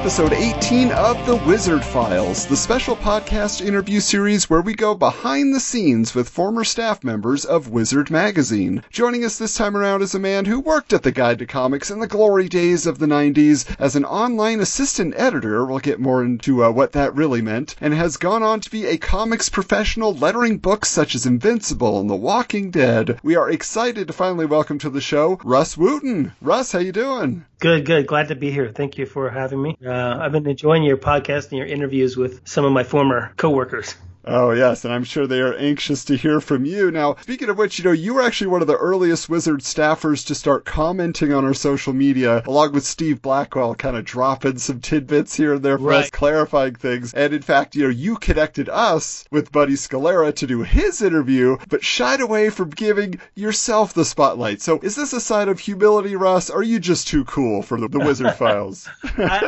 Episode 18 of The Wizard Files, the special podcast interview series where we go behind the scenes with former staff members of Wizard Magazine. Joining us this time around is a man who worked at the Guide to Comics in the glory days of the 90s as an online assistant editor. We'll get more into uh, what that really meant, and has gone on to be a comics professional, lettering books such as Invincible and The Walking Dead. We are excited to finally welcome to the show Rus Wooton. Rus, how you doing? Good, good. Glad to be here. Thank you for having me. Uh, I've been enjoying your podcast and your interviews with some of my former coworkers. Oh, yes, and I'm sure they are anxious to hear from you. Now, speaking of which, you know, you were actually one of the earliest Wizard staffers to start commenting on our social media, along with Steve Blackwell, kind of dropping some tidbits here and there for Right. us, clarifying things. And in fact, you know, you connected us with Buddy Scalera to do his interview, but shied away from giving yourself the spotlight. So is this a sign of humility, Rus? Are you just too cool for the, the Wizard Files? I,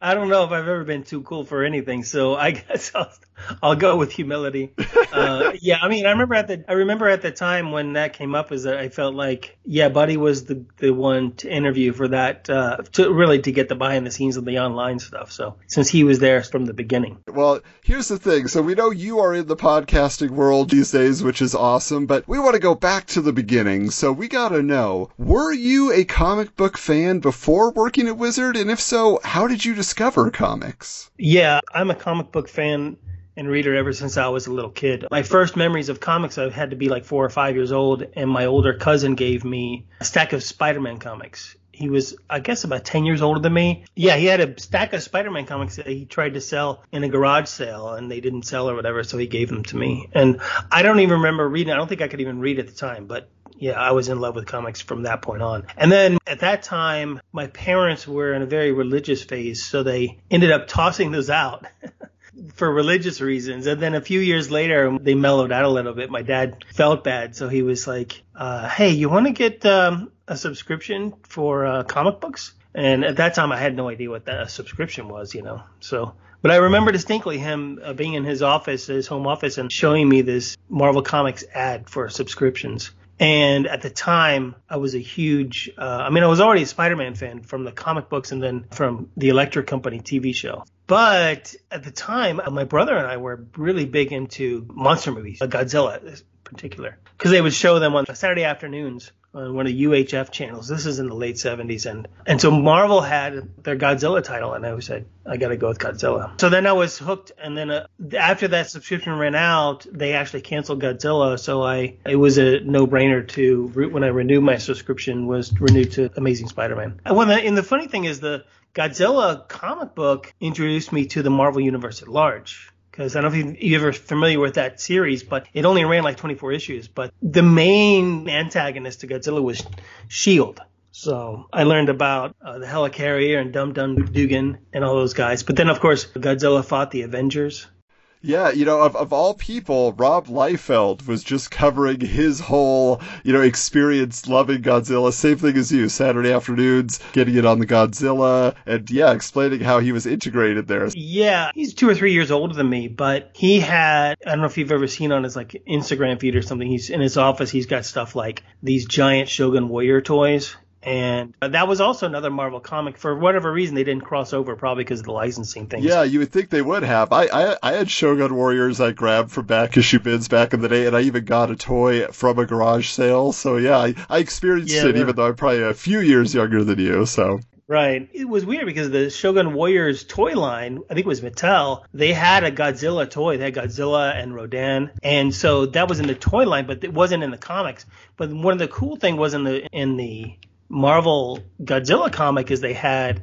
I don't know if I've ever been too cool for anything, so I guess I'll, I'll go with humility. Uh, yeah, I mean, I remember at the I remember at the time when that came up, is that I felt like yeah, Buddy was the the one to interview for that uh, to really to get the behind the scenes of the online stuff. So since he was there from the beginning. Well, here's the thing. So we know you are in the podcasting world these days, which is awesome, but we want to go back to the beginning. So we gotta know, were you a comic book fan before working at Wizard? And if so, how did you discover comics? Yeah, I'm a comic book fan and reader ever since I was a little kid. My first memories of comics, I had to be like four or five years old, and my older cousin gave me a stack of Spider-Man comics. He was, I guess, about 10 years older than me. Yeah, he had a stack of Spider-Man comics that he tried to sell in a garage sale, and they didn't sell or whatever, so he gave them to me. And I don't even remember reading. I don't think I could even read at the time, but yeah, I was in love with comics from that point on. And then at that time, my parents were in a very religious phase, so they ended up tossing those out. for religious reasons. And then a few years later, they mellowed out a little bit. My dad felt bad, so he was like, uh, "Hey, you want to get um, a subscription for uh, comic books?" And at that time, I had no idea what that a subscription was, you know. So, but I remember distinctly him uh, being in his office, his home office, and showing me this Marvel Comics ad for subscriptions. And at the time, I was a huge, uh, I mean, I was already a Spider-Man fan from the comic books and then from the Electric Company TV show. But at the time, uh, my brother and I were really big into monster movies, Godzilla particular, because they would show them on Saturday afternoons on one of the UHF channels. This is in the late 70s. And, and so Marvel had their Godzilla title, and I said, I got to go with Godzilla. So then I was hooked. And then uh, after that subscription ran out, they actually canceled Godzilla. So I, it was a no brainer to, when I renewed my subscription, was renewed to Amazing Spider Man. And, and the funny thing is, the Godzilla comic book introduced me to the Marvel Universe at large because I don't know if you're ever familiar with that series, but it only ran like 24 issues. But the main antagonist to Godzilla was Shield. So I learned about uh, the Helicarrier and Dum Dum Dugan and all those guys. But then, of course, Godzilla fought the Avengers. Yeah, you know, of, of all people, Rob Liefeld was just covering his whole, you know, experience loving Godzilla. Same thing as you, Saturday afternoons, getting it on the Godzilla, and yeah, explaining how he was integrated there. Yeah, he's two or three years older than me, but he had, I don't know if you've ever seen on his like Instagram feed or something, he's in his office, he's got stuff like these giant Shogun Warrior toys. And uh, that was also another Marvel comic. For whatever reason, they didn't cross over, probably because of the licensing things. Yeah, you would think they would have. I, I I had Shogun Warriors I grabbed from back issue bins back in the day, and I even got a toy from a garage sale. So yeah, I, I experienced Yeah, it, even though I'm probably a few years younger than you. So Right. It was weird because the Shogun Warriors toy line, I think it was Mattel, they had a Godzilla toy. They had Godzilla and Rodan. And so that was in the toy line, but it wasn't in the comics. But one of the cool thing was in the in the Marvel Godzilla comic is they had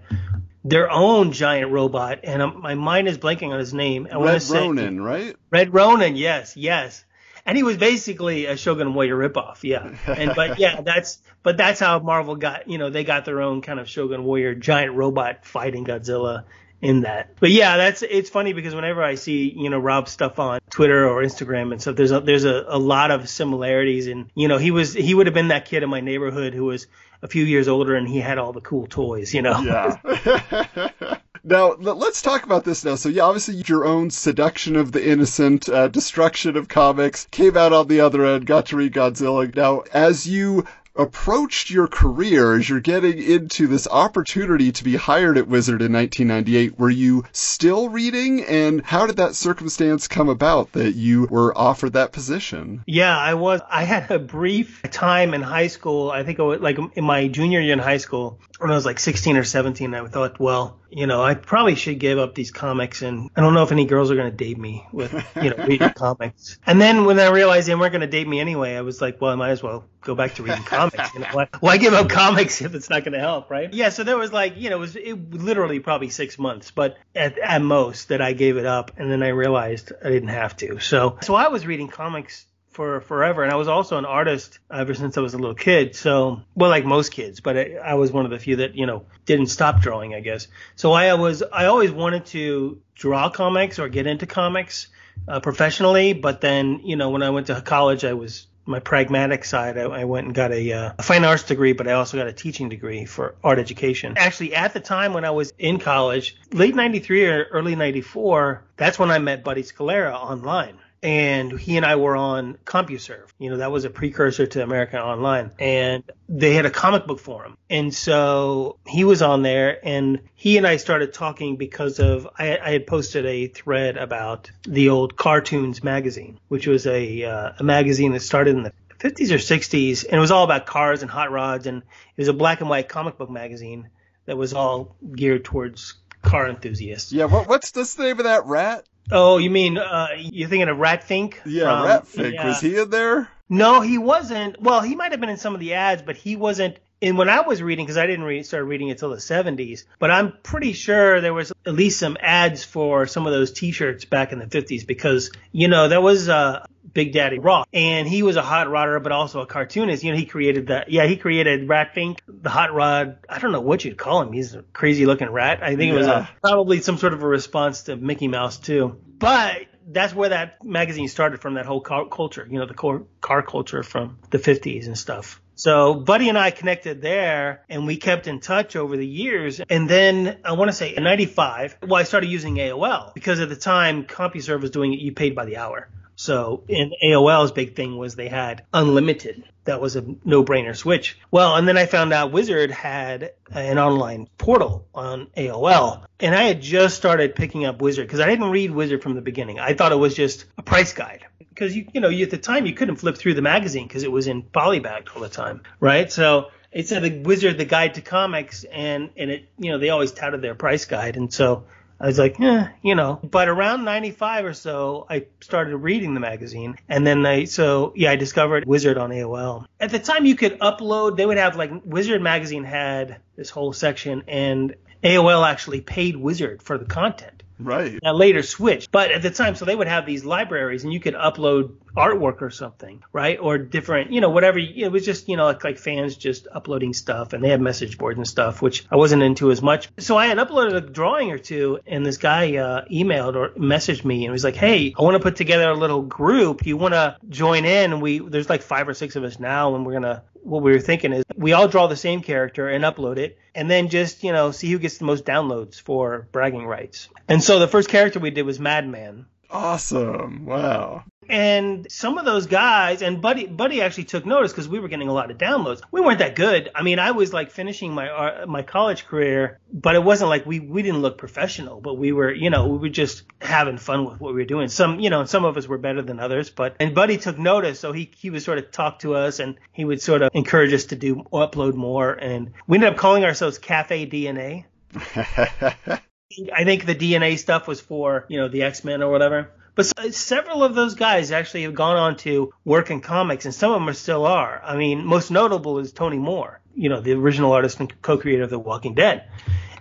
their own giant robot, and um, my mind is blanking on his name. I Red say Ronin, right? Red Ronin, yes, yes. And he was basically a Shogun Warrior ripoff, yeah. And but yeah, that's but that's how Marvel got, you know, they got their own kind of Shogun Warrior giant robot fighting Godzilla in that. But yeah, that's it's funny because whenever I see you know Rob's stuff on Twitter or Instagram and stuff, there's a there's a, a lot of similarities. And you know, he was he would have been that kid in my neighborhood who was a few years older and he had all the cool toys. You know. Yeah. Now, let's talk about this now. So, yeah, obviously, your own seduction of the innocent, uh, destruction of comics came out on the other end, got to read Godzilla. Now, as you approached your career as you're getting into this opportunity to be hired at Wizard in 1998? Were you still reading? And how did that circumstance come about that you were offered that position? Yeah, I was. I had a brief time in high school. I think it was like in my junior year in high school when I was like 16 or 17. I thought, well, you know, I probably should give up these comics, and I don't know if any girls are going to date me with, you know, reading comics. And then when I realized they weren't going to date me anyway, I was like, well, I might as well go back to reading comics. You know, why, why give up comics if it's not going to help, right? Yeah. So there was like, you know, it was it, literally probably six months, but at, at most that I gave it up, and then I realized I didn't have to. So, so I was reading comics for forever. And I was also an artist ever since I was a little kid. So, well, like most kids, but I, I, was one of the few that, you know, didn't stop drawing, I guess. So I was, I always wanted to draw comics or get into comics uh, professionally. But then, you know, when I went to college, I was my pragmatic side, I, I went and got a, uh, a, fine arts degree, but I also got a teaching degree for art education. Actually, at the time when I was in college, late 93 or early 94, that's when I met Buddy Scalera online and he and I were on CompuServe. You know, that was a precursor to American Online, and they had a comic book forum. And so he was on there, and he and I started talking because of I, I had posted a thread about the old Cartoons magazine, which was a uh, a magazine that started in the 50s or 60s, and it was all about cars and hot rods, and it was a black and white comic book magazine that was all geared towards car enthusiasts. Yeah, what, what's the name of that rat? Oh, you mean uh, you're thinking of Ratfink? Yeah, from, Ratfink. Yeah. Was he in there? No, he wasn't. Well, he might have been in some of the ads, but he wasn't in when I was reading because I didn't read, start reading until the 70s. But I'm pretty sure there was at least some ads for some of those T-shirts back in the 50s because you know there was uh, Big Daddy Roth. And he was a hot rodder, but also a cartoonist. You know, he created the Yeah, he created Ratfink, the hot rod. I don't know what you'd call him. He's a crazy looking rat. I think yeah. it was a, probably some sort of a response to Mickey Mouse too. But that's where that magazine started from that whole car culture, you know, the car, car culture from the 50s and stuff. So Buddy and I connected there and we kept in touch over the years. And then I want to say in 95, well, I started using AOL because at the time CompuServe was doing it, you paid by the hour. So in AOL's big thing was they had unlimited. That was a no-brainer switch. Well, and then I found out Wizard had an online portal on AOL, and I had just started picking up Wizard because I didn't read Wizard from the beginning. I thought it was just a price guide because you you know you, at the time you couldn't flip through the magazine because it was in polybagged all the time, right? So it said the Wizard, the Guide to Comics, and and it you know they always touted their price guide, and so I was like, eh, you know. But around 95 or so, I started reading the magazine. And then I, so yeah, I discovered Wizard on AOL. At the time, you could upload, they would have like, Wizard magazine had this whole section, and AOL actually paid Wizard for the content. Right. That later switched. But at the time, so they would have these libraries and you could upload artwork or something, right? Or different, you know, whatever. It was just, you know, like, like fans just uploading stuff and they had message boards and stuff, which I wasn't into as much. So I had uploaded a drawing or two and this guy uh, emailed or messaged me and was like, hey, I want to put together a little group. You want to join in? And we, there's like five or six of us now and we're going to what we were thinking is we all draw the same character and upload it and then just, you know, see who gets the most downloads for bragging rights. And so the first character we did was Madman. Awesome. Wow. And some of those guys, and Buddy, Buddy actually took notice because we were getting a lot of downloads. We weren't that good. I mean, I was like finishing my uh, my college career, but it wasn't like we we didn't look professional. But we were, you know, we were just having fun with what we were doing. Some, you know, some of us were better than others. But and Buddy took notice, so he he would sort of talk to us, and he would sort of encourage us to do upload more. And we ended up calling ourselves Cafe DNA. I think the DNA stuff was for, you know, the X Men or whatever. But several of those guys actually have gone on to work in comics, and some of them are still are. I mean, most notable is Tony Moore, you know, the original artist and co-creator of The Walking Dead.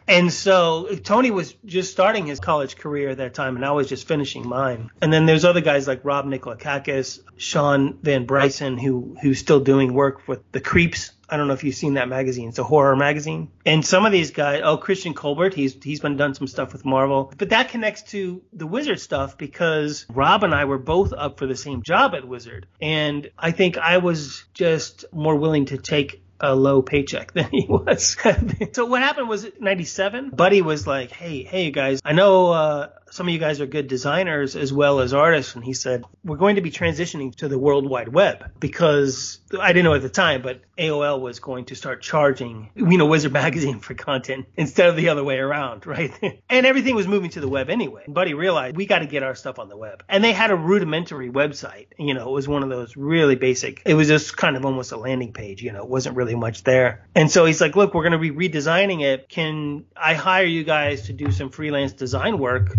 And so Tony was just starting his college career at that time, and I was just finishing mine. And then there's other guys like Rob Nikolakakis, Sean Van Bryson, who who's still doing work with the Creeps I don't know if you've seen that magazine. It's a horror magazine. And some of these guys, oh, Christian Colbert, he's he's been done some stuff with Marvel. But that connects to the Wizard stuff because Rob and I were both up for the same job at Wizard. And I think I was just more willing to take a low paycheck than he was. so what happened was 97, Buddy was like, Hey, hey guys, I know, uh, some of you guys are good designers as well as artists. And he said, we're going to be transitioning to the World Wide Web because I didn't know at the time, but AOL was going to start charging, you know, Wizard Magazine for content instead of the other way around, right? and everything was moving to the web anyway. Buddy realized we got to get our stuff on the web. And they had a rudimentary website. You know, it was one of those really basic, it was just kind of almost a landing page, you know, it wasn't really much there. And so he's like, look, we're going to be redesigning it. Can I hire you guys to do some freelance design work?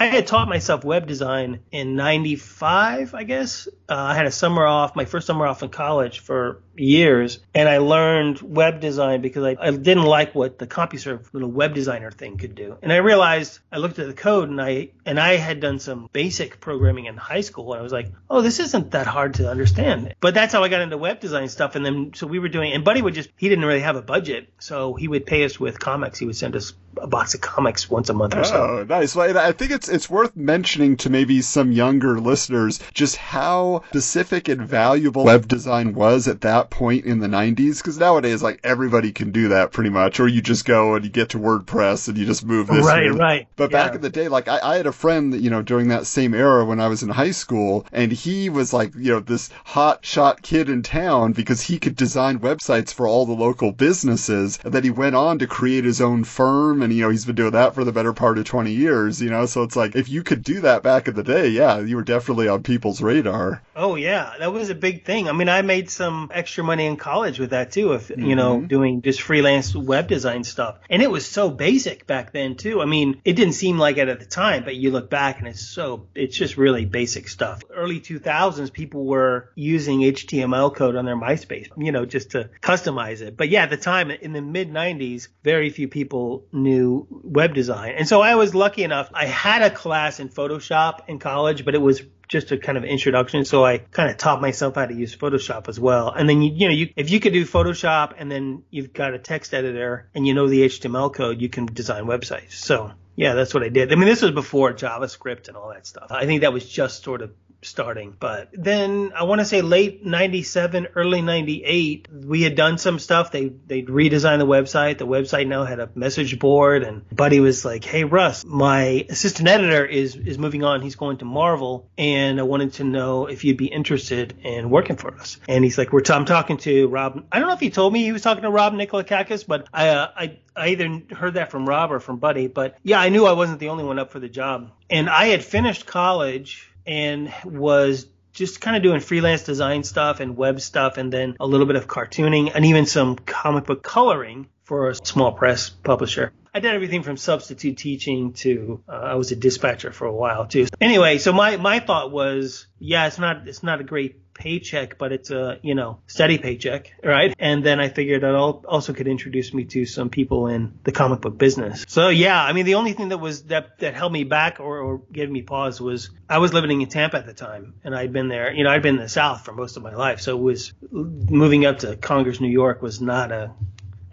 I had taught myself web design in 95, I guess. Uh, I had a summer off, my first summer off in college for years, and I learned web design because I, I didn't like what the CompuServe little web designer thing could do. And I realized I looked at the code and I and I had done some basic programming in high school and I was like, oh, this isn't that hard to understand. But that's how I got into web design stuff. And then so we were doing, and Buddy would just he didn't really have a budget, so he would pay us with comics. He would send us a box of comics once a month or so. Oh, nice. Well, I think it's it's worth mentioning to maybe some younger listeners just how specific and valuable web design was at that point in the 90s because nowadays like everybody can do that pretty much or you just go and you get to WordPress and you just move this right right but yeah. back in the day like I, I had a friend that you know during that same era when I was in high school and he was like you know this hot shot kid in town because he could design websites for all the local businesses and then he went on to create his own firm and you know he's been doing that for the better part of 20 years you know? So it's like if you could do that back in the day yeah you were definitely on people's radar. Oh yeah. That was a big thing. I mean I made some extra money in college with that too if you know Mhm. doing just freelance web design stuff. And it was so basic back then too. I mean it didn't seem like it at the time but you look back and it's so it's just really basic stuff. Early 2000s people were using HTML code on their MySpace you know just to customize it. But yeah at the time in the mid 90s very few people knew web design and so I was lucky enough I had a class in Photoshop in college but it was just a kind of introduction. So I kind of taught myself how to use Photoshop as well. And then you, you know, you, if you could do Photoshop and then you've got a text editor and you know the HTML code, you can design websites. So yeah, that's what I did. I mean, this was before JavaScript and all that stuff. I think that was just sort of starting. But then I want to say late 97, early 98, we had done some stuff. They, they'd redesigned the website. The website now had a message board and Buddy was like, Hey, Rus, my assistant editor is, is moving on. He's going to Marvel and I wanted to know if you'd be interested in working for us. And he's like, we're t- I'm talking to Rob. I don't know if he told me he was talking to Rob Nikolakakis, but I, uh, I, I either heard that from Rob or from Buddy, but yeah, I knew I wasn't the only one up for the job. And I had finished college and was just kind of doing freelance design stuff and web stuff and then a little bit of cartooning and even some comic book coloring for a small press publisher. I did everything from substitute teaching to uh, I was a dispatcher for a while too. Anyway, so my my thought was, yeah, it's not it's not a great paycheck, but it's a you know steady paycheck, right? And then I figured that al- also could introduce me to some people in the comic book business. So yeah, I mean the only thing that was that that held me back or, or gave me pause was I was living in Tampa at the time, and I'd been there. You know, I'd been in the South for most of my life, so it was moving up to Congers, New York, was not a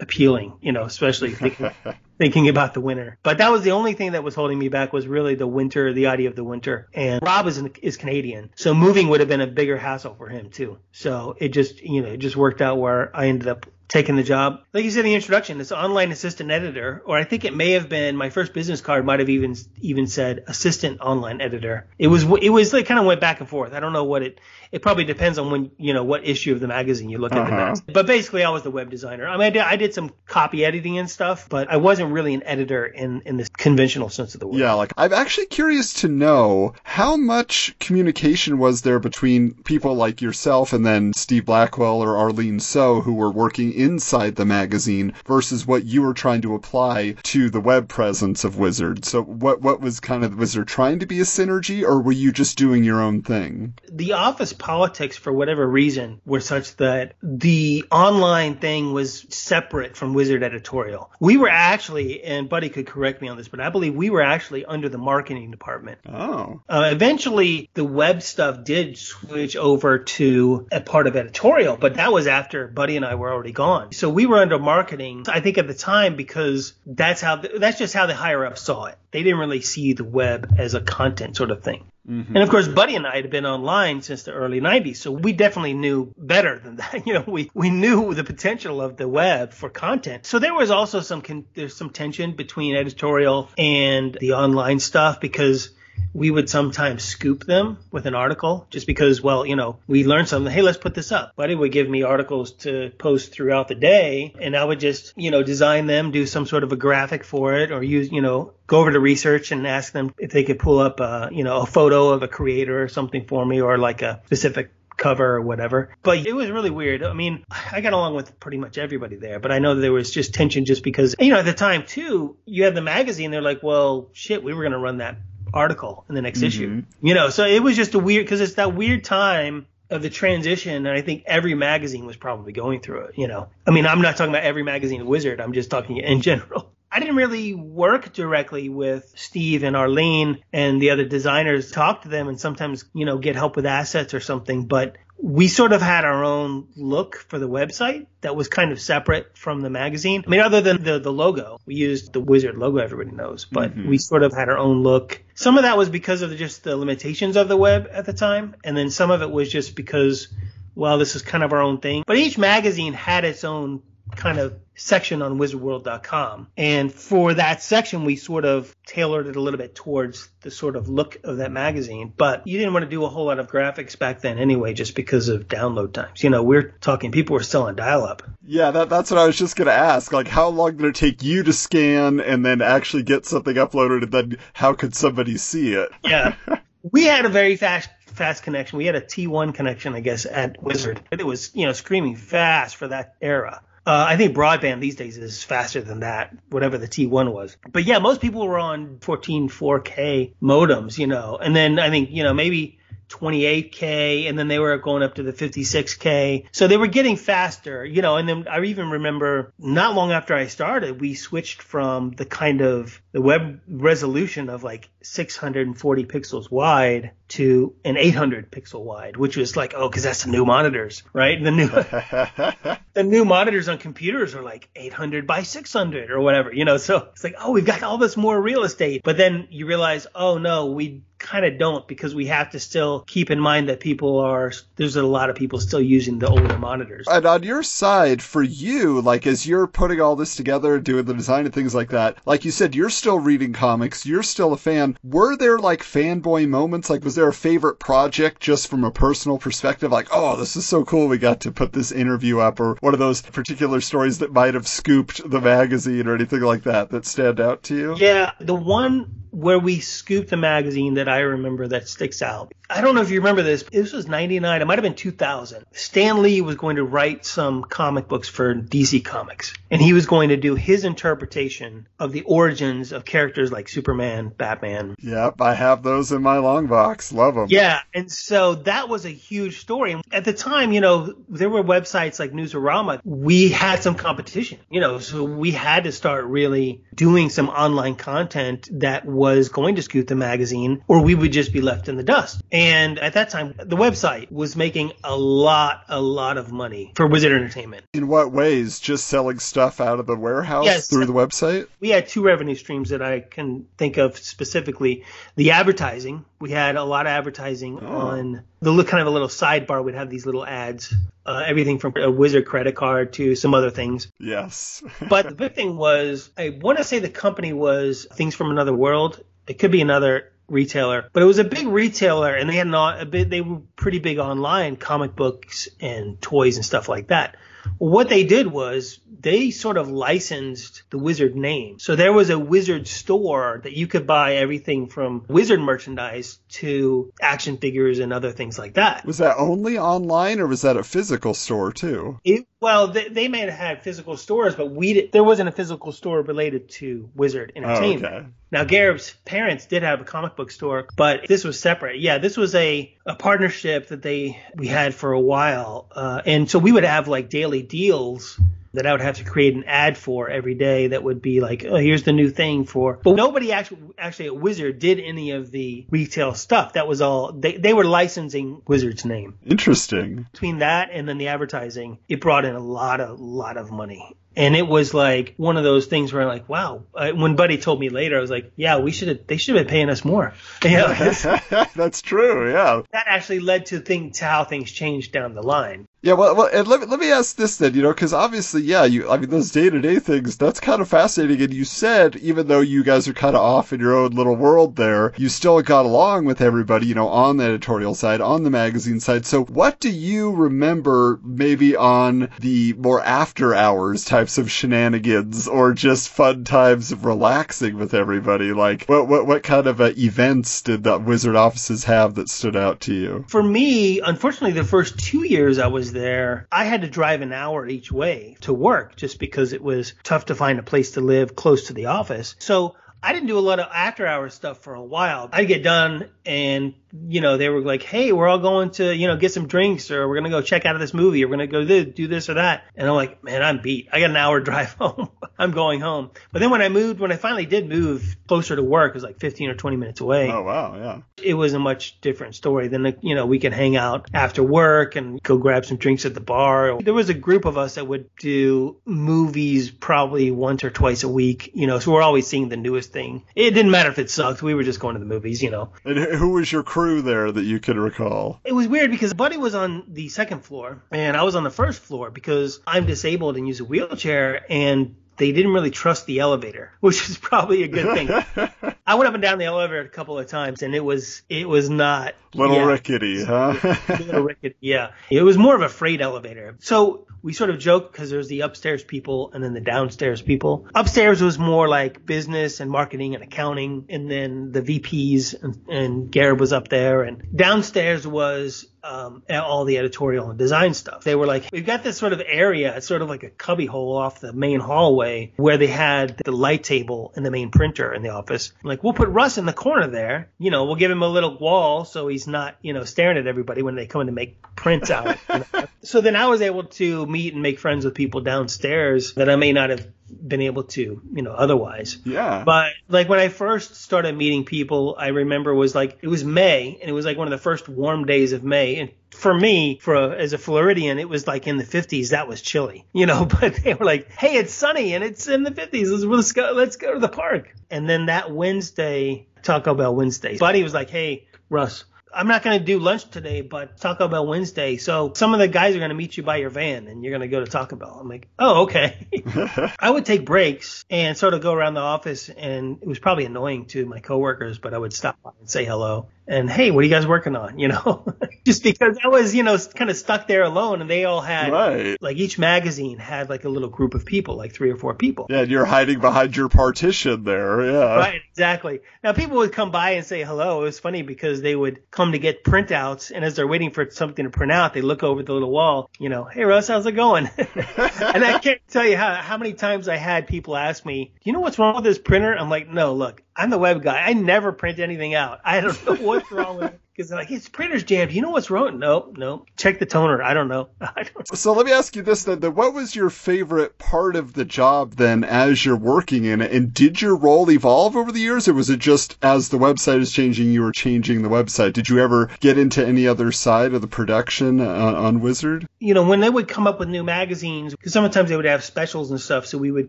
appealing, you know, especially thinking, thinking about the winter. But that was the only thing that was holding me back was really the winter, the idea of the winter. And Rob is is Canadian, so moving would have been a bigger hassle for him too. So it just, you know, it just worked out where I ended up taking the job. Like you said in the introduction, it's online assistant editor, or I think it may have been my first business card might have even even said assistant online editor. It was it was like kind of went back and forth. I don't know what it. It probably depends on when you know what issue of the magazine you look at. Uh-huh. The but basically, I was the web designer. I mean, I did, I did some copy editing and stuff, but I wasn't really an editor in in the conventional sense of the word. Yeah, like I'm actually curious to know how much communication was there between people like yourself and then Steve Blackwell or Arlene So who were working inside the magazine versus what you were trying to apply to the web presence of Wizard. So what what was kind of was there trying to be a synergy or were you just doing your own thing? the office politics for whatever reason were such that the online thing was separate from wizard editorial we were actually actually, and Buddy could correct me on this, but I believe we were actually under the marketing department. Oh. Uh, eventually, the web stuff did switch over to a part of editorial, but that was after Buddy and I were already gone. So we were under marketing. I think at the time because that's how the, that's just how the higher ups saw it. They didn't really see the web as a content sort of thing. Mm-hmm. And of course, Buddy and I had been online since the early 90s, so we definitely knew better than that. You know, we, we knew the potential of the web for content. So there was also some con- there's some tension between editorial and the online stuff because we would sometimes scoop them with an article just because, well, you know, we learned something. Hey, let's put this up. Buddy would give me articles to post throughout the day and I would just, you know, design them, do some sort of a graphic for it or use, you know, go over to research and ask them if they could pull up, uh, you know, a photo of a creator or something for me or like a specific cover or whatever. But it was really weird. I mean, I got along with pretty much everybody there, but I know there was just tension just because, you know, at the time too, you had the magazine. They're like, well, shit, we were going to run that article in the next issue. Mm-hmm. You know, so it was just a weird because it's that weird time of the transition, and I think every magazine was probably going through it. You know, I mean, I'm not talking about every magazine Wizard. I'm just talking in general. I didn't really work directly with Steve and Arlene and the other designers. Talk to them and sometimes, you know, get help with assets or something. But we sort of had our own look for the website that was kind of separate from the magazine. I mean, other than the, the logo, we used the Wizard logo everybody knows, but mm-hmm. we sort of had our own look. Some of that was because of just the limitations of the web at the time. And then some of it was just because, well, this is kind of our own thing. But each magazine had its own kind of section on wizardworld.com. And for that section, we sort of tailored it a little bit towards the sort of look of that magazine. But you didn't want to do a whole lot of graphics back then anyway, just because of download times. You know, we're talking people were still on dial up. Yeah, that, that's what I was just going to ask. Like, how long did it take you to scan and then actually get something uploaded, and then how could somebody see it? Yeah. we had a very fast fast connection. We had a T1 connection, I guess, at Wizard. It was, you know, screaming fast for that era. Uh, I think broadband these days is faster than that, whatever the T1 was. But yeah, most people were on 14 4K modems, you know, and then I think, you know, maybe 28K and then they were going up to the 56K. So they were getting faster, you know, and then I even remember not long after I started, we switched from the kind of the web resolution of like 640 pixels wide to an 800 pixel wide, which was like, oh, cause that's the new monitors, right? The new, the new monitors on computers are like 800 by 600 or whatever, you know, so it's like, oh, we've got all this more real estate. But then you realize, oh no, we kind of don't because we have to still keep in mind that people are, there's a lot of people still using the older monitors. And on your side, for you, like as you're putting all this together, doing the design and things like that, like you said, you're still reading comics, you're still a fan. Were there like fanboy moments? Like, was there a favorite project just from a personal perspective? Like, oh, this is so cool, we got to put this interview up, or one of those particular stories that might have scooped the magazine or anything like that that stand out to you? Yeah, the one where we scooped the magazine that I remember that sticks out. I don't know if you remember this. This was 99. It might have been 2000. Stan Lee was going to write some comic books for DC Comics. And he was going to do his interpretation of the origins of characters like Superman, Batman. Yep, I have those in my long box. Love them. Yeah. And so that was a huge story. And at the time, you know, there were websites like Newsarama. We had some competition, you know, so we had to start really doing some online content that was going to scoot the magazine or we would just be left in the dust. And at that time, the website was making a lot, a lot of money for Wizard Entertainment. In what ways? Just selling stuff out of the warehouse Yes. through the website? We had two revenue streams that I can think of specifically. The advertising, we had a lot of advertising on the look kind of a little sidebar. We'd have these little ads, uh, everything from a Wizard credit card to some other things. Yes. But the big thing was, I want to say the company was Things from Another World. It could be another retailer, but it was a big retailer, and they had not a bit. They were pretty big online, comic books and toys and stuff like that. What they did was they sort of licensed the Wizard name. So there was a Wizard store that you could buy everything from Wizard merchandise to action figures and other things like that. was that only online or was that a physical store too? It, well, they, they may have had physical stores, but we did, there wasn't a physical store related to Wizard Entertainment. okay. Now, Gareb's parents did have a comic book store, but this was separate. Yeah, this was a, a partnership that they we had for a while, uh, and so we would have like daily deals that I would have to create an ad for every day that would be like, oh, here's the new thing for. But nobody actually actually at Wizard did any of the retail stuff. That was all they they were licensing Wizard's name. Interesting. Between that and then the advertising, it brought in a lot of lot of money. And it was like one of those things where I'm like, wow. Uh, when Buddy told me later, I was like, yeah, we should have, they should have been paying us more. You know, That's true. Yeah. that actually led to thing to how things changed down the line. Yeah, well, well and let, me- let me ask this then, you know, because obviously, yeah, you, I mean, those day to day things, that's kind of fascinating. And you said, even though you guys are kind of off in your own little world there, you still got along with everybody, you know, on the editorial side, on the magazine side. So what do you remember maybe on the more after hours types of shenanigans or just fun times of relaxing with everybody? Like, what, what, what kind of uh, events did the Wizard offices have that stood out to you? For me, unfortunately, the first two years I was there, I had to drive an hour each way to work just because it was tough to find a place to live close to the office. So I didn't do a lot of after hours stuff for a while. I'd get done and, you know, they were like, Hey, we're all going to, you know, get some drinks or we're going to go check out of this movie. Or we're going to go this, do this or that. And I'm like, man, I'm beat. I got an hour drive home. I'm going home. But then when I moved, when I finally did move closer to work, it was like 15 or 20 minutes away Oh, wow. Yeah. it was a much different story than you know we could hang out after work and go grab some drinks at the bar there was a group of us that would do movies probably once or twice a week you know so we're always seeing the newest thing it didn't matter if it sucked we were just going to the movies you know And who who was your crew there that you can recall? it was weird because buddy was on the second floor and i was on the first floor because i'm disabled and use a wheelchair and they didn't really trust the elevator, which is probably a good thing. I went up and down the elevator a couple of times, and it was it was not Little yeah, rickety, huh? Little Rickety, yeah. It was more of a freight elevator. So we sort of joke because there's the upstairs people and then the downstairs people. Upstairs was more like business and marketing and accounting, and then the VPs and, and Gareb was up there, and downstairs was um, all the editorial and design stuff. They were like, we've got this sort of area, it's sort of like a cubby hole off the main hallway where they had the light table and the main printer in the office. Like, we'll put Rus in the corner there. You know, we'll give him a little wall so he's not, you know, staring at everybody when they come in to make prints out. you know. So then I was able to meet and make friends with people downstairs that I may not have been able to, you know, otherwise. yeah. But like when I first started meeting people, I remember was like it was May, and it was like one of the first warm days of May. And for me, for a, as a Floridian, it was like in the 50s. That was chilly, you know. But they were like, "Hey, it's sunny and it's in the 50s. Let's, let's go. Let's go to the park." And then that Wednesday, Taco Bell Wednesday, Buddy was like, "Hey, Rus." I'm not going to do lunch today, but Taco Bell Wednesday. So some of the guys are going to meet you by your van and you're going to go to Taco Bell. I'm like, oh, okay. I would take breaks and sort of go around the office, and it was probably annoying to my coworkers, but I would stop by and say hello. And hey, what are you guys working on? You know, just because I was, you know, kind of stuck there alone, and they all had Right. like each magazine had like a little group of people, like three or four people. Yeah, and you're hiding behind your partition there. Yeah. Right, exactly. Now people would come by and say hello. It was funny because they would come to get printouts, and as they're waiting for something to print out, they look over the little wall. You know, hey Rus, how's it going? and I can't tell you how how many times I had people ask me, "Do you know what's wrong with this printer?" I'm like, "No, look, I'm the web guy. I never print anything out. I don't know what's wrong with it." Because they're like, "It's printer's jammed. You know what's wrong?" No, no. Check the toner. I don't know. I don't. So let me ask you this then. What was your favorite part of the job then as you're working in it? And did your role evolve over the years or was it just as the website is changing, you were changing the website? Did you ever get into any other side of the production uh, on Wizard? you know, when they would come up with new magazines, because sometimes they would have specials and stuff, so we would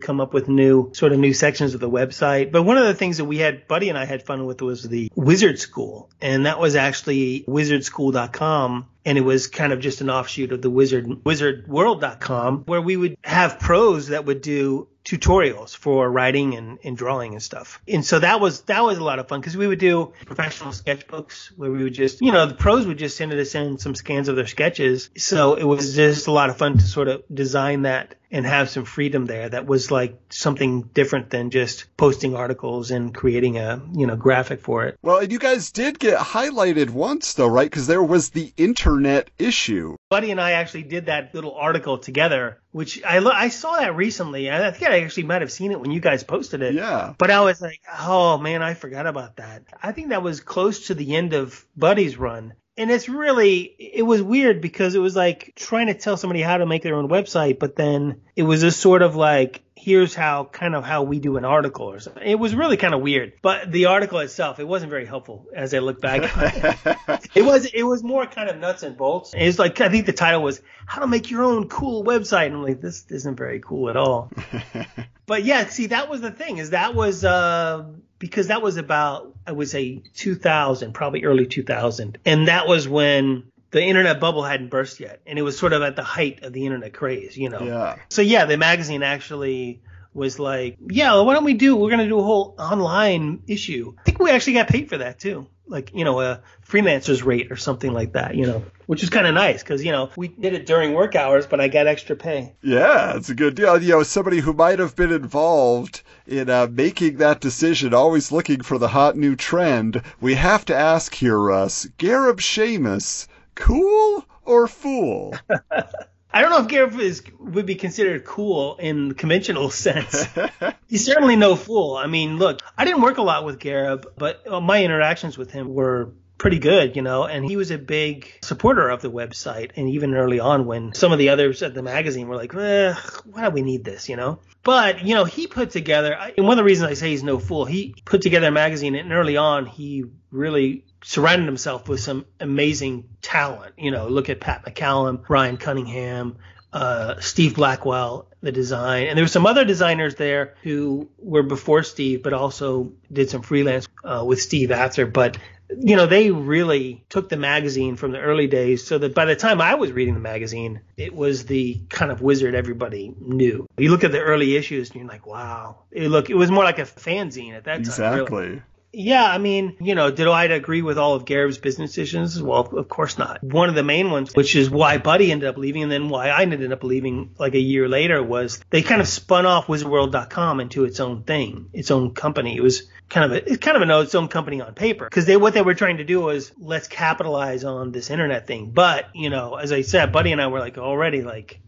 come up with new, sort of new sections of the website. But one of the things that we had, Buddy and I had fun with was the Wizard School. And that was actually wizardschool.com. And it was kind of just an offshoot of the wizard, wizardworld.com, where we would have pros that would do tutorials for writing and, and drawing and stuff. And so that was that was a lot of fun because we would do professional sketchbooks where we would just you know the pros would just send us in some scans of their sketches. So it was just a lot of fun to sort of design that and have some freedom there that was like something different than just posting articles and creating a you know graphic for it. Well, and you guys did get highlighted once though, right? Because there was the internet issue. Buddy and I actually did that little article together, which I lo- I saw that recently. I think I actually might have seen it when you guys posted it. Yeah. But I was like, oh man, I forgot about that. I think that was close to the end of Buddy's run. And it's really it was weird because it was like trying to tell somebody how to make their own website but then it was a sort of like here's how kind of how we do an article or something. It was really kind of weird but the article itself it wasn't very helpful as i look back. It was it was more kind of nuts and bolts. It was like i think the title was how to make your own cool website. And i'm like this isn't very cool at all. But yeah see that was the thing is that was uh because that was about I would say 2000, probably early 2000, and that was when the internet bubble hadn't burst yet, and it was sort of at the height of the internet craze, you know. Yeah. So yeah, the magazine actually was like, yeah, why don't we do? We're gonna do a whole online issue. I think we actually got paid for that too, like you know a freelancer's rate or something like that, you know, which is kind of nice because you know we did it during work hours, but I got extra pay. Yeah, it's a good deal. You know, somebody who might have been involved in uh, making that decision, always looking for the hot new trend. We have to ask here, Rus, Gareb Shamus, cool or fool? I don't know if Gareb is would be considered cool in the conventional sense. He's certainly no fool. I mean, look, I didn't work a lot with Gareb, but my interactions with him were pretty good, you know, and he was a big supporter of the website. And even early on, when some of the others at the magazine were like, eh, why do we need this, you know? But, you know, he put together, and one of the reasons I say he's no fool, he put together a magazine, and early on, he really surrounded himself with some amazing talent. You know, look at Pat McCallum, Ryan Cunningham, uh, Steve Blackwell, the design, and there were some other designers there who were before Steve, but also did some freelance uh, with Steve after. But you know, they really took the magazine from the early days so that by the time I was reading the magazine, it was the kind of wizard everybody knew. You look at the early issues and you're like, wow. It look, it was more like a fanzine at that time. Exactly. Yeah, I mean, you know, did I agree with all of Gareb's business decisions? Well, of course not. One of the main ones, which is why Buddy ended up leaving and then why I ended up leaving like a year later was they kind of spun off wizardworld.com into its own thing, its own company. It was kind of a, it's kind of an its own company on paper because they what they were trying to do was let's capitalize on this internet thing. But, you know, as I said, Buddy and I were like already like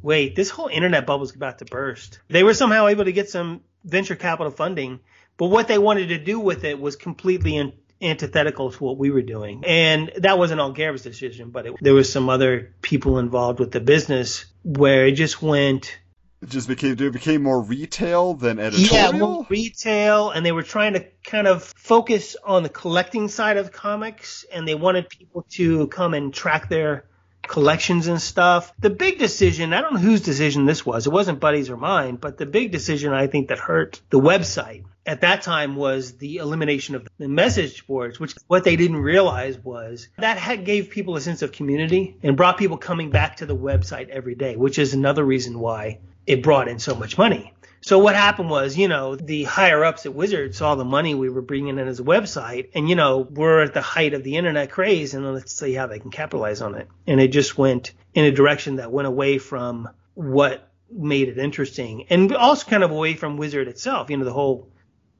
wait, this whole internet bubble is about to burst. They were somehow able to get some venture capital funding but what they wanted to do with it was completely in, antithetical to what we were doing. And that wasn't all Gareb's decision, but it, there was some other people involved with the business where it just went. It just became it became more retail than editorial. Yeah, more retail, and they were trying to kind of focus on the collecting side of comics, and they wanted people to come and track their collections and stuff. The big decision, I don't know whose decision this was. It wasn't Buddy's or mine, but the big decision I think that hurt the website at that time was the elimination of the message boards, which what they didn't realize was that had gave people a sense of community and brought people coming back to the website every day, which is another reason why it brought in so much money. So what happened was, you know, the higher ups at Wizard saw the money we were bringing in as a website, and you know, we're at the height of the internet craze, and let's see how they can capitalize on it. And it just went in a direction that went away from what made it interesting, and also kind of away from Wizard itself. You know, the whole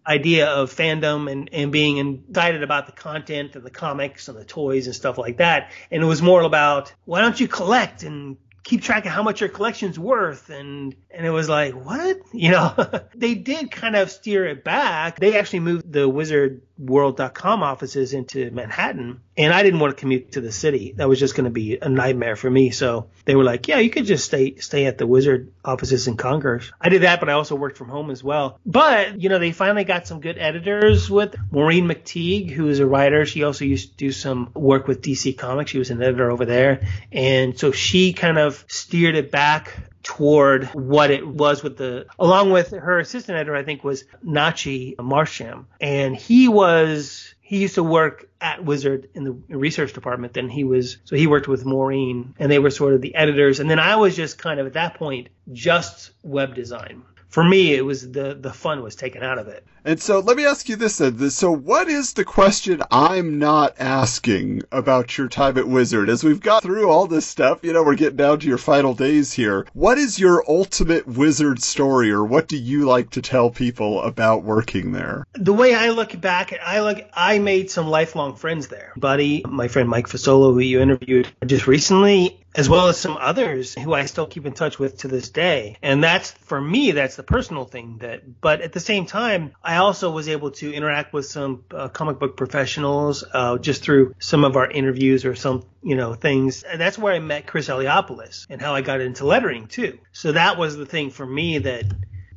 idea of fandom and, and being excited about the content and the comics and the toys and stuff like that. And it was more about why don't you collect and keep track of how much your collection's worth and and it was like what? You know? They did kind of steer it back. They actually moved the wizardworld.com offices into manhattan and i didn't want to commute to the city. That was just going to be a nightmare for me. So they were like yeah you could just stay stay at the wizard offices in congers. I did that but i also worked from home as well. But you know they finally got some good editors with maureen mctigue who is a writer. She also used to do some work with dc comics. She was an editor over there. And so she kind of of steered it back toward what it was with the along with her assistant editor I think was Nachie Marsham. And he was he used to work at Wizard in the research department. Then he was so he worked with Maureen and they were sort of the editors. And then I was just kind of at that point just web design for me, it was the the fun was taken out of it. And so let me ask you this then. So what is the question I'm not asking about your time at Wizard? As we've got through all this stuff, you know, we're getting down to your final days here. What is your ultimate Wizard story or what do you like to tell people about working there? The way I look back, I look I made some lifelong friends there. Buddy, my friend Mike Fasolo, who you interviewed just recently, as well as some others who I still keep in touch with to this day. And that's for me, that's the personal thing that, but at the same time, I also was able to interact with some uh, comic book professionals, uh, just through some of our interviews or some, you know, things. And that's where I met Chris Eliopoulos and how I got into lettering too. So that was the thing for me that,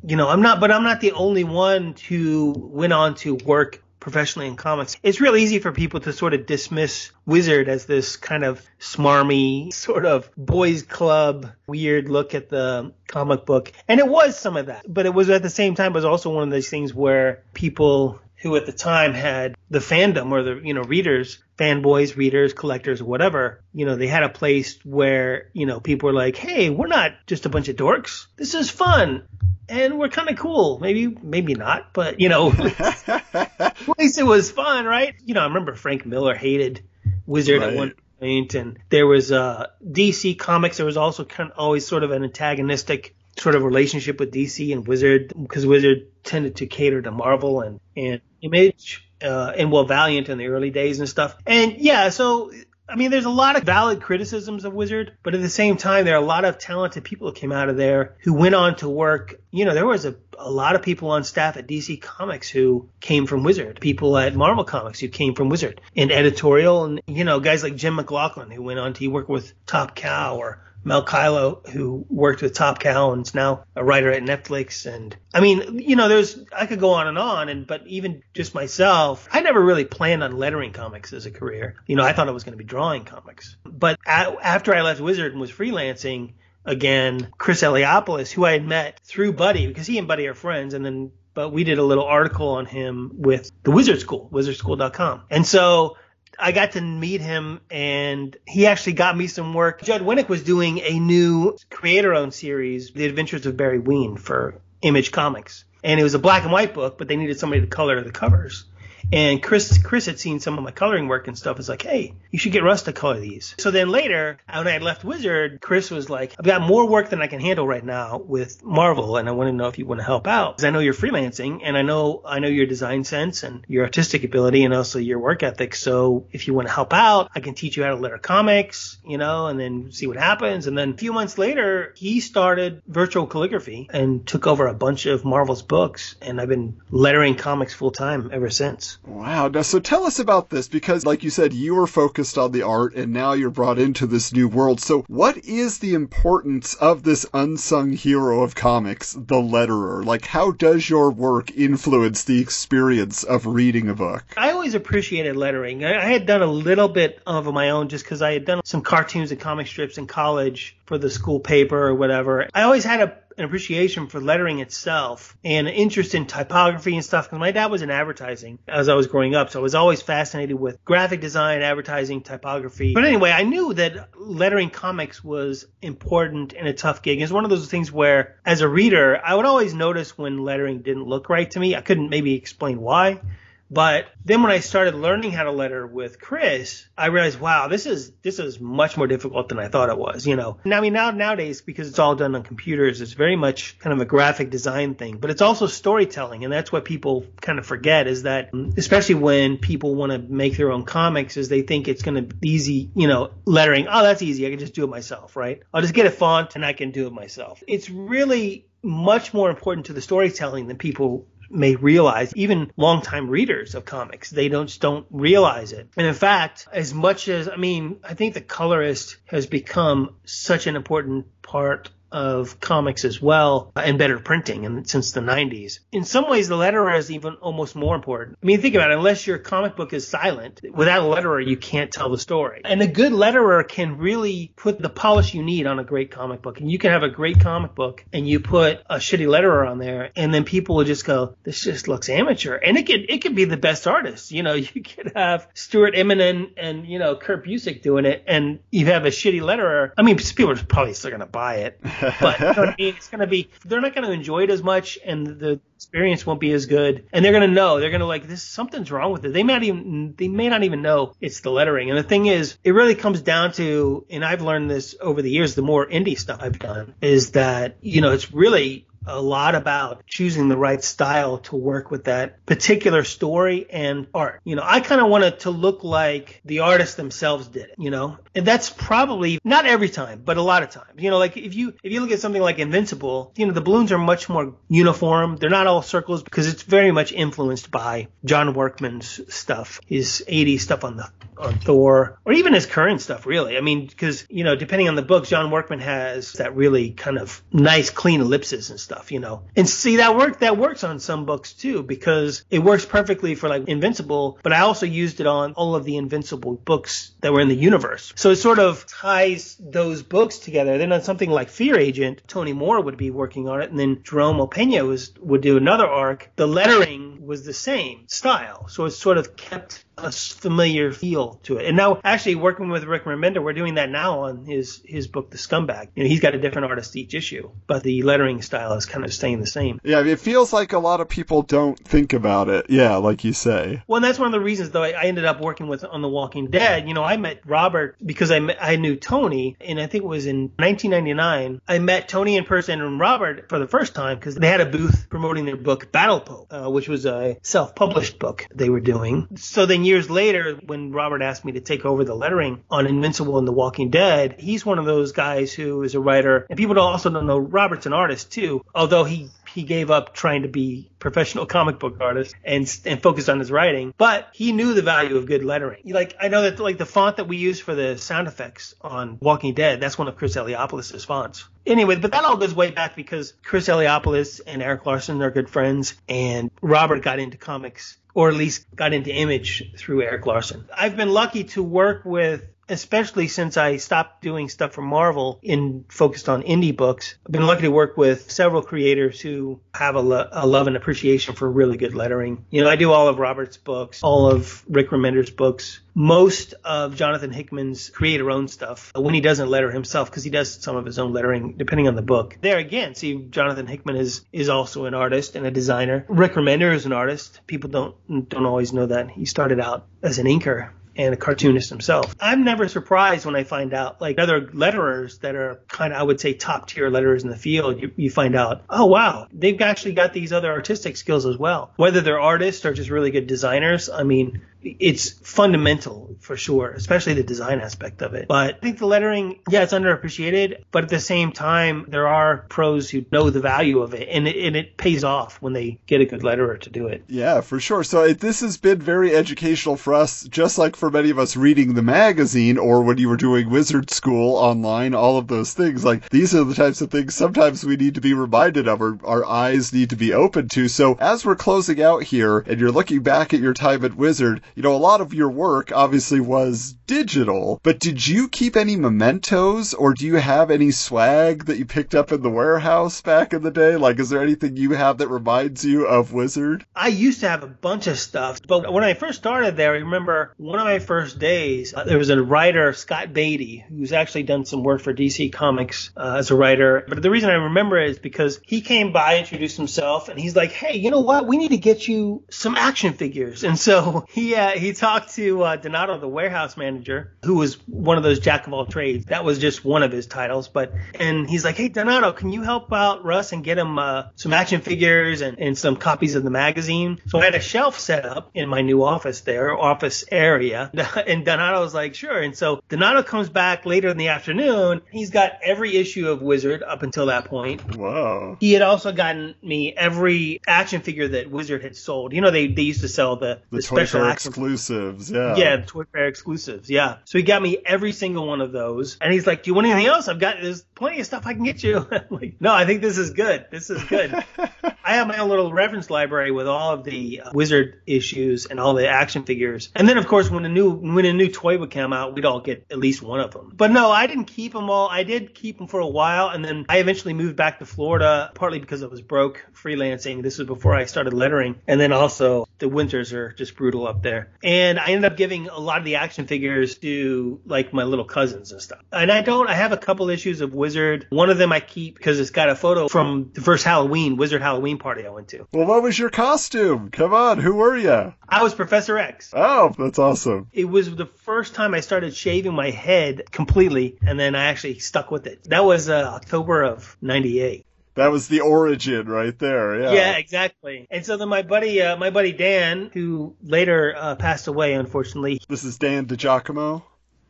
you know, I'm not, but I'm not the only one who went on to work professionally in comics. It's real easy for people to sort of dismiss Wizard as this kind of smarmy, sort of boys club, weird look at the comic book. And it was some of that. But it was at the same time, it was also one of those things where people who at the time had the fandom or the, you know, readers, fanboys, readers, collectors, whatever, you know, they had a place where, you know, people were like, hey, we're not just a bunch of dorks. This is fun and we're kind of cool. Maybe, maybe not, but you know, at least it was fun, right? You know, I remember Frank Miller hated Wizard right. at one point, and there was uh, DC Comics. There was also kind of always sort of an antagonistic sort of relationship with DC and Wizard because Wizard tended to cater to Marvel and and Image. Uh, and well, Valiant in the early days and stuff. And yeah, so I mean, there's a lot of valid criticisms of Wizard, but at the same time, there are a lot of talented people that came out of there who went on to work. You know, there was a, a lot of people on staff at DC Comics who came from Wizard, people at Marvel Comics who came from Wizard, and editorial, and, you know, guys like Jim McLauchlin who went on to work with Top Cow or Mel Caylo, who worked with Top Cow and is now a writer at Netflix. And I mean, you know, there's, I could go on and on. And, but even just myself, I never really planned on lettering comics as a career. You know, I thought I was going to be drawing comics. But after I left Wizard and was freelancing, again, Chris Eliopoulos, who I had met through Buddy, because he and Buddy are friends, and then but we did a little article on him with the Wizard School, wizardschool.com. And so I got to meet him and he actually got me some work. Judd Winick was doing a new creator owned series, The Adventures of Barry Ween for Image Comics. And it was a black and white book, but they needed somebody to color the covers. And Chris, Chris had seen some of my coloring work and stuff. Was like, hey, you should get Rus to color these. So then later, when I had left Wizard, Chris was like, I've got more work than I can handle right now with Marvel, and I want to know if you want to help out. Because I know you're freelancing, and I know I know your design sense and your artistic ability, and also your work ethic. So if you want to help out, I can teach you how to letter comics, you know, and then see what happens. And then a few months later, he started virtual calligraphy and took over a bunch of Marvel's books, and I've been lettering comics full time ever since. Wow. Now, so tell us about this because, like you said, you were focused on the art and now you're brought into this new world. So, what is the importance of this unsung hero of comics, the letterer? Like, how does your work influence the experience of reading a book? I always appreciated lettering. I had done a little bit of my own just because I had done some cartoons and comic strips in college for the school paper or whatever. I always had a an appreciation for lettering itself and an interest in typography and stuff. Because my dad was in advertising as I was growing up, so I was always fascinated with graphic design, advertising, typography. But anyway, I knew that lettering comics was important and a tough gig. It's one of those things where, as a reader, I would always notice when lettering didn't look right to me. I couldn't maybe explain why. But then when I started learning how to letter with Chris, I realized, wow, this is this is much more difficult than I thought it was. You know, now I mean now nowadays because it's all done on computers, it's very much kind of a graphic design thing, but it's also storytelling, and that's what people kind of forget is that, especially when people want to make their own comics, is they think it's going to be easy. You know, lettering, oh, that's easy, I can just do it myself, right? I'll just get a font and I can do it myself. It's really much more important to the storytelling than people may realize, even longtime readers of comics, they don't don't realize it. And in fact, as much as I mean, I think the colorist has become such an important part of comics as well uh, and better printing and since the 90s. In some ways, the letterer is even almost more important. I mean, think about it. Unless your comic book is silent, without a letterer, you can't tell the story. And a good letterer can really put the polish you need on a great comic book. And you can have a great comic book and you put a shitty letterer on there and then people will just go, this just looks amateur. And it could, it could be the best artist. You know, you could have Stuart Immonen and, you know, Kurt Busiek doing it and you have a shitty letterer. I mean, people are probably still going to buy it. but you know I mean? It's gonna be they're not gonna enjoy it as much, and the experience won't be as good. And they're gonna know they're gonna like this something's wrong with it. They may not even they may not even know it's the lettering. And the thing is, it really comes down to, and I've learned this over the years. The more indie stuff I've done is that you know it's really a lot about choosing the right style to work with that particular story and art. You know, I kind of wanted to look like the artists themselves did it, you know, and that's probably not every time, but a lot of times, you know, like if you, if you look at something like Invincible, you know, the balloons are much more uniform. They're not all circles because it's very much influenced by John Workman's stuff, his 80s stuff on the on Thor, or even his current stuff, really. I mean, because, you know, depending on the books, John Workman has that really kind of nice, clean ellipses and stuff, you know. And see, that work, that works on some books too, because it works perfectly for like Invincible, but I also used it on all of the Invincible books that were in the universe. So it sort of ties those books together. Then on something like Fear Agent, Tony Moore would be working on it, and then Jerome Opeña was, would do another arc. The lettering was the same style. So it sort of kept a familiar feel to it. And now, actually, working with Rick Remender, we're doing that now on his his book, The Scumbag. You know, he's got a different artist each issue, but the lettering style is kind of staying the same. Yeah, it feels like a lot of people don't think about it. Yeah, like you say. Well, that's one of the reasons, though, I, I ended up working with on The Walking Dead. You know, I met Robert because I met, I knew Tony, and I think it was in 1999. I met Tony in person and Robert for the first time because they had a booth promoting their book Battle Pope, uh, which was a self-published book they were doing. So then years later, when Robert asked me to take over the lettering on Invincible and The Walking Dead, he's one of those guys who is a writer, and people also don't know Robert's an artist too, although he he gave up trying to be professional comic book artist and and focused on his writing. But he knew the value of good lettering. Like I know that like the font that we use for the sound effects on Walking Dead, that's one of Chris Eliopoulos' fonts. Anyway, but that all goes way back because Chris Eliopoulos and Erik Larsen are good friends, and Robert got into comics or at least got into image through Erik Larsen. I've been lucky to work with especially since I stopped doing stuff for Marvel and focused on indie books. I've been lucky to work with several creators who have a, lo- a, love and appreciation for really good lettering. You know, I do all of Robert's books, all of Rick Remender's books, most of Jonathan Hickman's creator owned stuff uh, when he doesn't letter himself because he does some of his own lettering depending on the book. There again, see Jonathan Hickman is is also an artist and a designer. Rick Remender is an artist. People don't don't always know that. He started out as an inker and a cartoonist himself. I'm never surprised when I find out, like other letterers that are kind of, I would say, top tier letterers in the field, you, you, find out, oh wow, they've actually got these other artistic skills as well. Whether they're artists or just really good designers, I mean, it's fundamental for sure, especially the design aspect of it. But I think the lettering, yeah, it's underappreciated, but at the same time, there are pros who know the value of it, and it, and it pays off when they get a good letterer to do it. Yeah, for sure. So it, this has been very educational for us, just like for many of us reading the magazine or when you were doing wizard school online, all of those things. Like these are the types of things sometimes we need to be reminded of, or our eyes need to be open to. So as we're closing out here, and you're looking back at your time at Wizard, you know, a lot of your work obviously was digital, but did you keep any mementos or do you have any swag that you picked up in the warehouse back in the day? Like, is there anything you have that reminds you of Wizard? I used to have a bunch of stuff, but when I first started there, I remember one of my first days, uh, there was a writer, Scott Beatty, who's actually done some work for DC Comics uh, as a writer. But the reason I remember it is because he came by, introduced himself, and he's like, hey, you know what? We need to get you some action figures. And so he, uh, he talked to uh, Donato, the warehouse manager, who was one of those jack of all trades. That was just one of his titles. But and he's like, hey Donato, can you help out Rus and get him uh, some action figures and, and some copies of the magazine? So I had a shelf set up in my new office there, office area, and Donato was like, sure. And so Donato comes back later in the afternoon. He's got every issue of Wizard up until that point. Wow. He had also gotten me every action figure that Wizard had sold. You know, they, they used to sell the, the, the special action exclusives, yeah. Yeah, Toy Fair exclusives, yeah. So he got me every single one of those, and he's like, "Do you want anything else? I've got there's plenty of stuff I can get you." like, no, I think this is good. This is good. I have my own little reference library with all of the uh, Wizard issues and all the action figures, and then of course when a new when a new toy would come out, we'd all get at least one of them. But no, I didn't keep them all. I did keep them for a while, and then I eventually moved back to Florida, partly because I was broke freelancing. This was before I started lettering, and then also the winters are just brutal up there. And I ended up giving a lot of the action figures to like my little cousins and stuff. And I don't, I have a couple issues of Wizard. One of them I keep because it's got a photo from the first Halloween, Wizard Halloween party I went to. Well, what was your costume? Come on, who were you? I was Professor X. Oh, that's awesome. It was the first time I started shaving my head completely, and then I actually stuck with it. That was uh, October of 98. That was the origin right there. Yeah. Yeah, exactly. And so then my buddy, uh, my buddy Dan, who later uh, passed away, unfortunately. This is Dan DiGiacomo.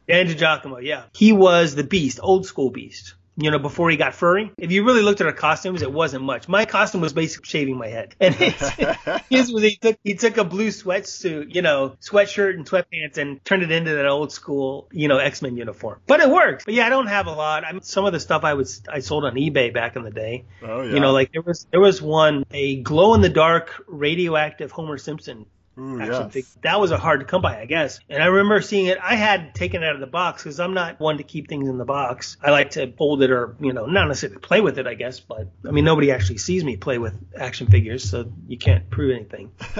Dan DiGiacomo, yeah. He was the beast, old school beast you know, before he got furry. If you really looked at our costumes, it wasn't much. My costume was basically shaving my head. And his, his was he took he took a blue sweatsuit, you know, sweatshirt and sweatpants and turned it into that old school, you know, X-Men uniform. But it worked. But yeah, I don't have a lot. I mean, some of the stuff I was I sold on eBay back in the day. Oh yeah. You know, like there was there was one a glow in the dark radioactive Homer Simpson Ooh, action yes. That was a hard to come by, I guess. And I remember seeing it. I had taken it out of the box because I'm not one to keep things in the box. I like to hold it or, you know, not necessarily play with it, I guess. But I mean, nobody actually sees me play with action figures, so you can't prove anything.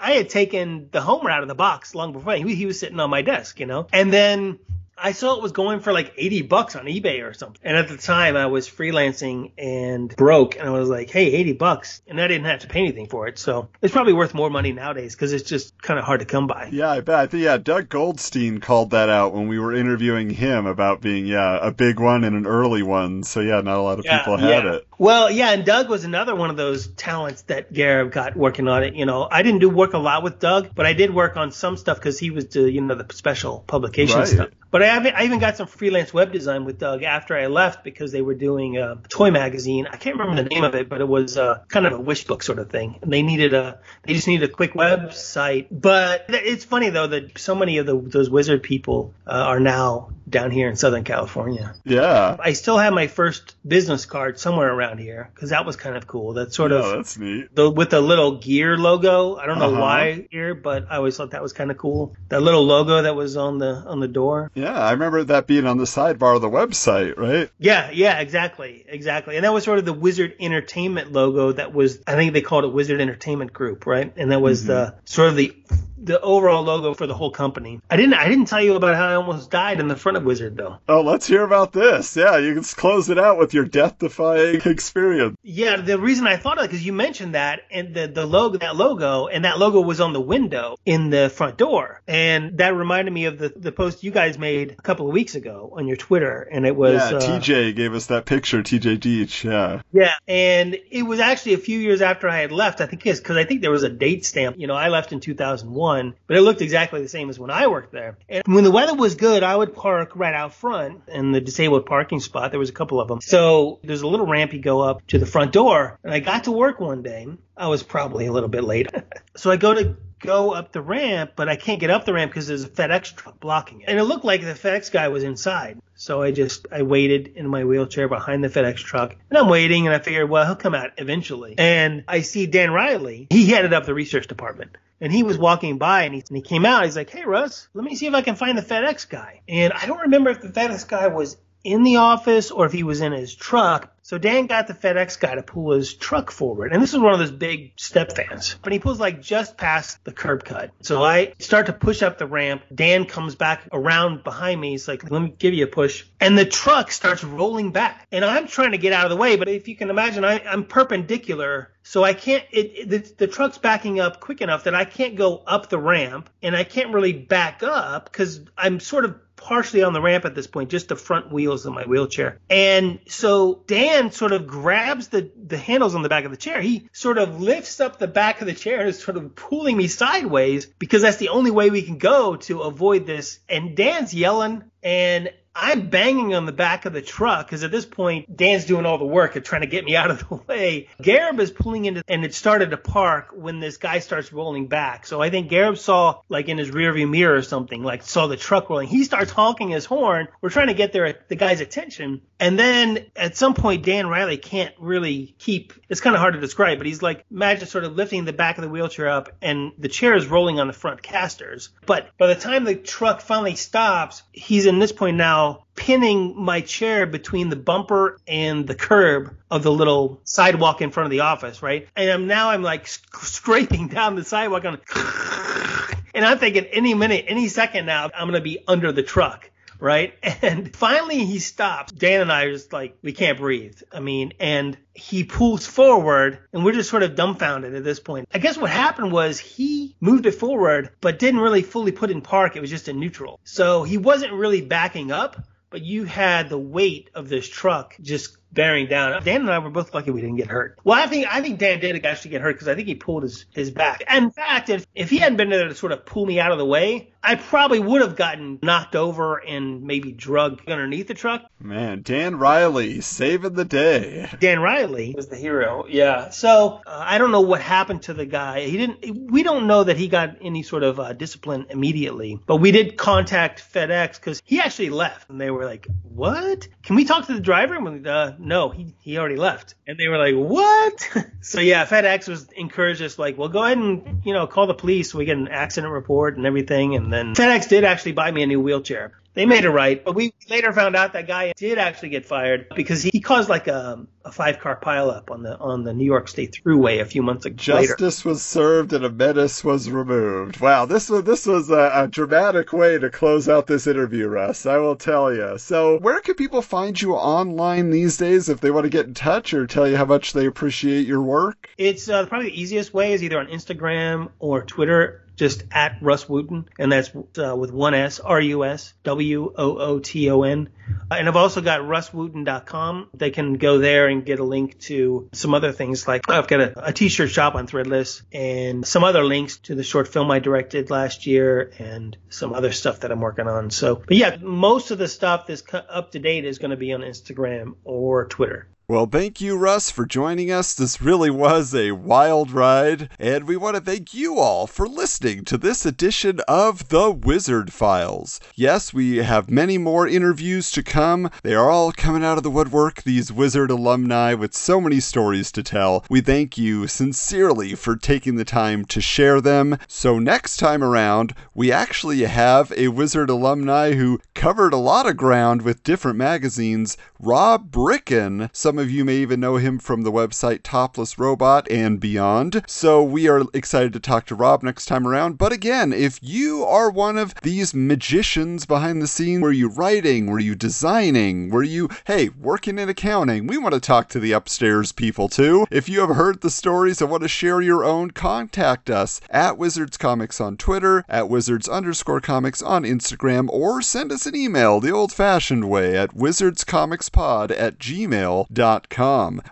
I had taken the Homer out of the box long before he, he was sitting on my desk, you know, and then I saw it was going for like 80 bucks on eBay or something. And at the time I was freelancing and broke and I was like, Hey, 80 bucks. And I didn't have to pay anything for it. So it's probably worth more money nowadays because it's just kind of hard to come by. Yeah, I bet. I think yeah, Doug Goldstein called that out when we were interviewing him about being yeah a big one and an early one. So yeah, not a lot of Yeah, people had yeah. it. Well, yeah, and Doug was another one of those talents that Gareb got working on it. You know, I didn't do work a lot with Doug, but I did work on some stuff because he was the, you know, the special publication Right. stuff. But I, I even got some freelance web design with Doug after I left because they were doing a toy magazine. I can't remember the name of it, but it was uh, kind of a wish book sort of thing. And they needed a, they just needed a quick website. But it's funny though that so many of the, those wizard people uh, are now down here in Southern California. Yeah. I still have my first business card somewhere around here because that was kind of cool. That sort yeah, of that's neat. the with the little gear logo. I don't know Uh-huh. why here, but I always thought that was kind of cool. That little logo that was on the on the door. Yeah, I remember that being on the sidebar of the website, right? Yeah, yeah, exactly, exactly. And that was sort of the Wizard Entertainment logo. That was I think they called it Wizard Entertainment Group, right? And that was the mm-hmm. sort of the the overall logo for the whole company. I didn't I didn't tell you about how I almost died in the front of Wizard though. Oh, let's hear about this. Yeah, you can close it out with your death-defying experience. Yeah, the reason I thought of it because you mentioned that and the the logo that logo and that logo was on the window in the front door, and that reminded me of the the post you guys made a couple of weeks ago on your Twitter, and it was yeah, uh, TJ gave us that picture. TJ Dietsch. Yeah. yeah, and it was actually a few years after I had left. I think because I think there was a date stamp. You know, I left in 2001, but it looked exactly the same as when I worked there. And when the weather was good, I would park right out front in the disabled parking spot. There was a couple of them. So there's a little ramp you go up to the front door, and I got to work one day. I was probably a little bit late, so I go to go up the ramp, but I can't get up the ramp because there's a FedEx truck blocking it. And it looked like the FedEx guy was inside. So I just, I waited in my wheelchair behind the FedEx truck and I'm waiting and I figured, well, he'll come out eventually. And I see Dan Riley. He headed up the research department. And he was walking by and he, and he came out. He's like, Hey, Rus, let me see if I can find the FedEx guy. And I don't remember if the FedEx guy was in the office or if he was in his truck. So Dan got the FedEx guy to pull his truck forward. And this is one of those big step vans. But he pulls like just past the curb cut. So I start to push up the ramp. Dan comes back around behind me. He's like, let me give you a push. And the truck starts rolling back. And I'm trying to get out of the way. But if you can imagine, I, I'm perpendicular. So I can't, it, it, the, the truck's backing up quick enough that I can't go up the ramp and I can't really back up because I'm sort of partially on the ramp at this point, just the front wheels of my wheelchair. And so Dan sort of grabs the, the handles on the back of the chair. He sort of lifts up the back of the chair and is sort of pulling me sideways because that's the only way we can go to avoid this. And Dan's yelling and I'm banging on the back of the truck because at this point, Dan's doing all the work of trying to get me out of the way. Gareb is pulling into, and it started to park when this guy starts rolling back. So I think Gareb saw, like in his rearview mirror or something, like saw the truck rolling. He starts honking his horn. We're trying to get their, the guy's attention. And then at some point, Dan Riley can't really keep, it's kind of hard to describe, but he's like, imagine sort of lifting the back of the wheelchair up and the chair is rolling on the front casters. But by the time the truck finally stops, he's in this point now pinning my chair between the bumper and the curb of the little sidewalk in front of the office, right? And I'm now I'm like sc- scraping down the sidewalk on and I'm thinking any minute, any second now, I'm going to be under the truck. Right. And finally he stops. Dan and I are just like, we can't breathe. I mean, and he pulls forward and we're just sort of dumbfounded at this point. I guess what happened was he moved it forward, but didn't really fully put in park. It was just in neutral. So he wasn't really backing up, but you had the weight of this truck just bearing down. Dan and I were both lucky we didn't get hurt. Well, I think I think Dan did actually get hurt because I think he pulled his his back. And in fact, if if he hadn't been there to sort of pull me out of the way, I probably would have gotten knocked over and maybe drugged underneath the truck. Man, Dan Riley saving the day. Dan Riley was the hero. Yeah. So uh, I don't know what happened to the guy. He didn't. We don't know that he got any sort of uh, discipline immediately, but we did contact FedEx because he actually left, and they were like, "What? Can we talk to the driver?" And we, uh, no, he he already left, and they were like, "What?" so yeah, FedEx was encouraged us like, "Well, go ahead and you know call the police so we get an accident report and everything," and then FedEx did actually buy me a new wheelchair. They made it right, but we later found out that guy did actually get fired because he caused like a, a five car pileup on the on the New York State Thruway a few months ago. Justice later. was served and a menace was removed. Wow, this was this was a, a, dramatic way to close out this interview, Rus. I will tell you. So, where can people find you online these days if they want to get in touch or tell you how much they appreciate your work? It's uh, probably the easiest way is either on Instagram or Twitter just at Rus Wooton, and that's uh, with one S, R U S W O O T O N. And I've also got ruswooton.com. They can go there and get a link to some other things like I've got a a t-shirt shop on Threadless and some other links to the short film I directed last year and some other stuff that I'm working on. So, but yeah, most of the stuff that's up to date is going to be on Instagram or Twitter. Well, thank you, Rus, for joining us. This really was a wild ride, and we want to thank you all for listening to this edition of The Wizard Files. Yes, we have many more interviews to come. They are all coming out of the woodwork, these Wizard alumni with so many stories to tell. We thank you sincerely for taking the time to share them. So, next time around, we actually have a Wizard alumni who covered a lot of ground with different magazines, Rob Bricken. Some of you may even know him from the website Topless Robot and beyond. So we are excited to talk to Rob next time around. But again, if you are one of these magicians behind the scenes, were you writing? Were you designing? Were you, hey, working in accounting? We want to talk to the upstairs people too. If you have heard the stories and want to share your own, contact us at Wizards Comics on Twitter, at Wizards underscore comics on Instagram, or send us an email the old fashioned way at wizardscomicspod at gmail.com.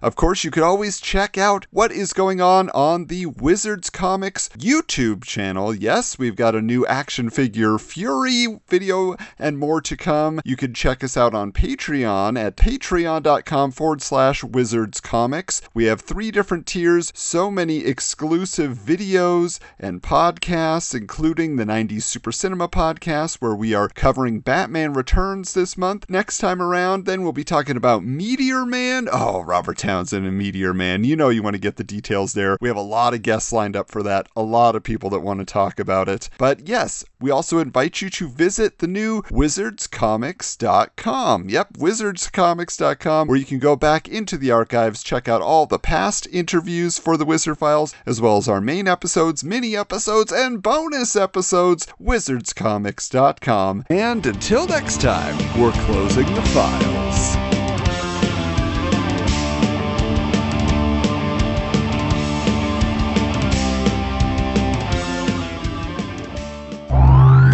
Of course, you could always check out what is going on on the Wizards Comics YouTube channel. Yes, we've got a new action figure Fury video and more to come. You can check us out on Patreon at patreon.com forward slash Wizards Comics. We have three different tiers, so many exclusive videos and podcasts, including the 90s Super Cinema podcast, where we are covering Batman Returns this month. Next time around, then we'll be talking about Meteor Man. Oh, Robert Townsend and Meteor Man. You know you want to get the details there. We have a lot of guests lined up for that, a lot of people that want to talk about it. But yes, we also invite you to visit the new wizardscomics.com. Yep, wizardscomics.com, where you can go back into the archives, check out all the past interviews for the Wizard Files, as well as our main episodes, mini episodes, and bonus episodes. Wizardscomics.com. And until next time, we're closing the files.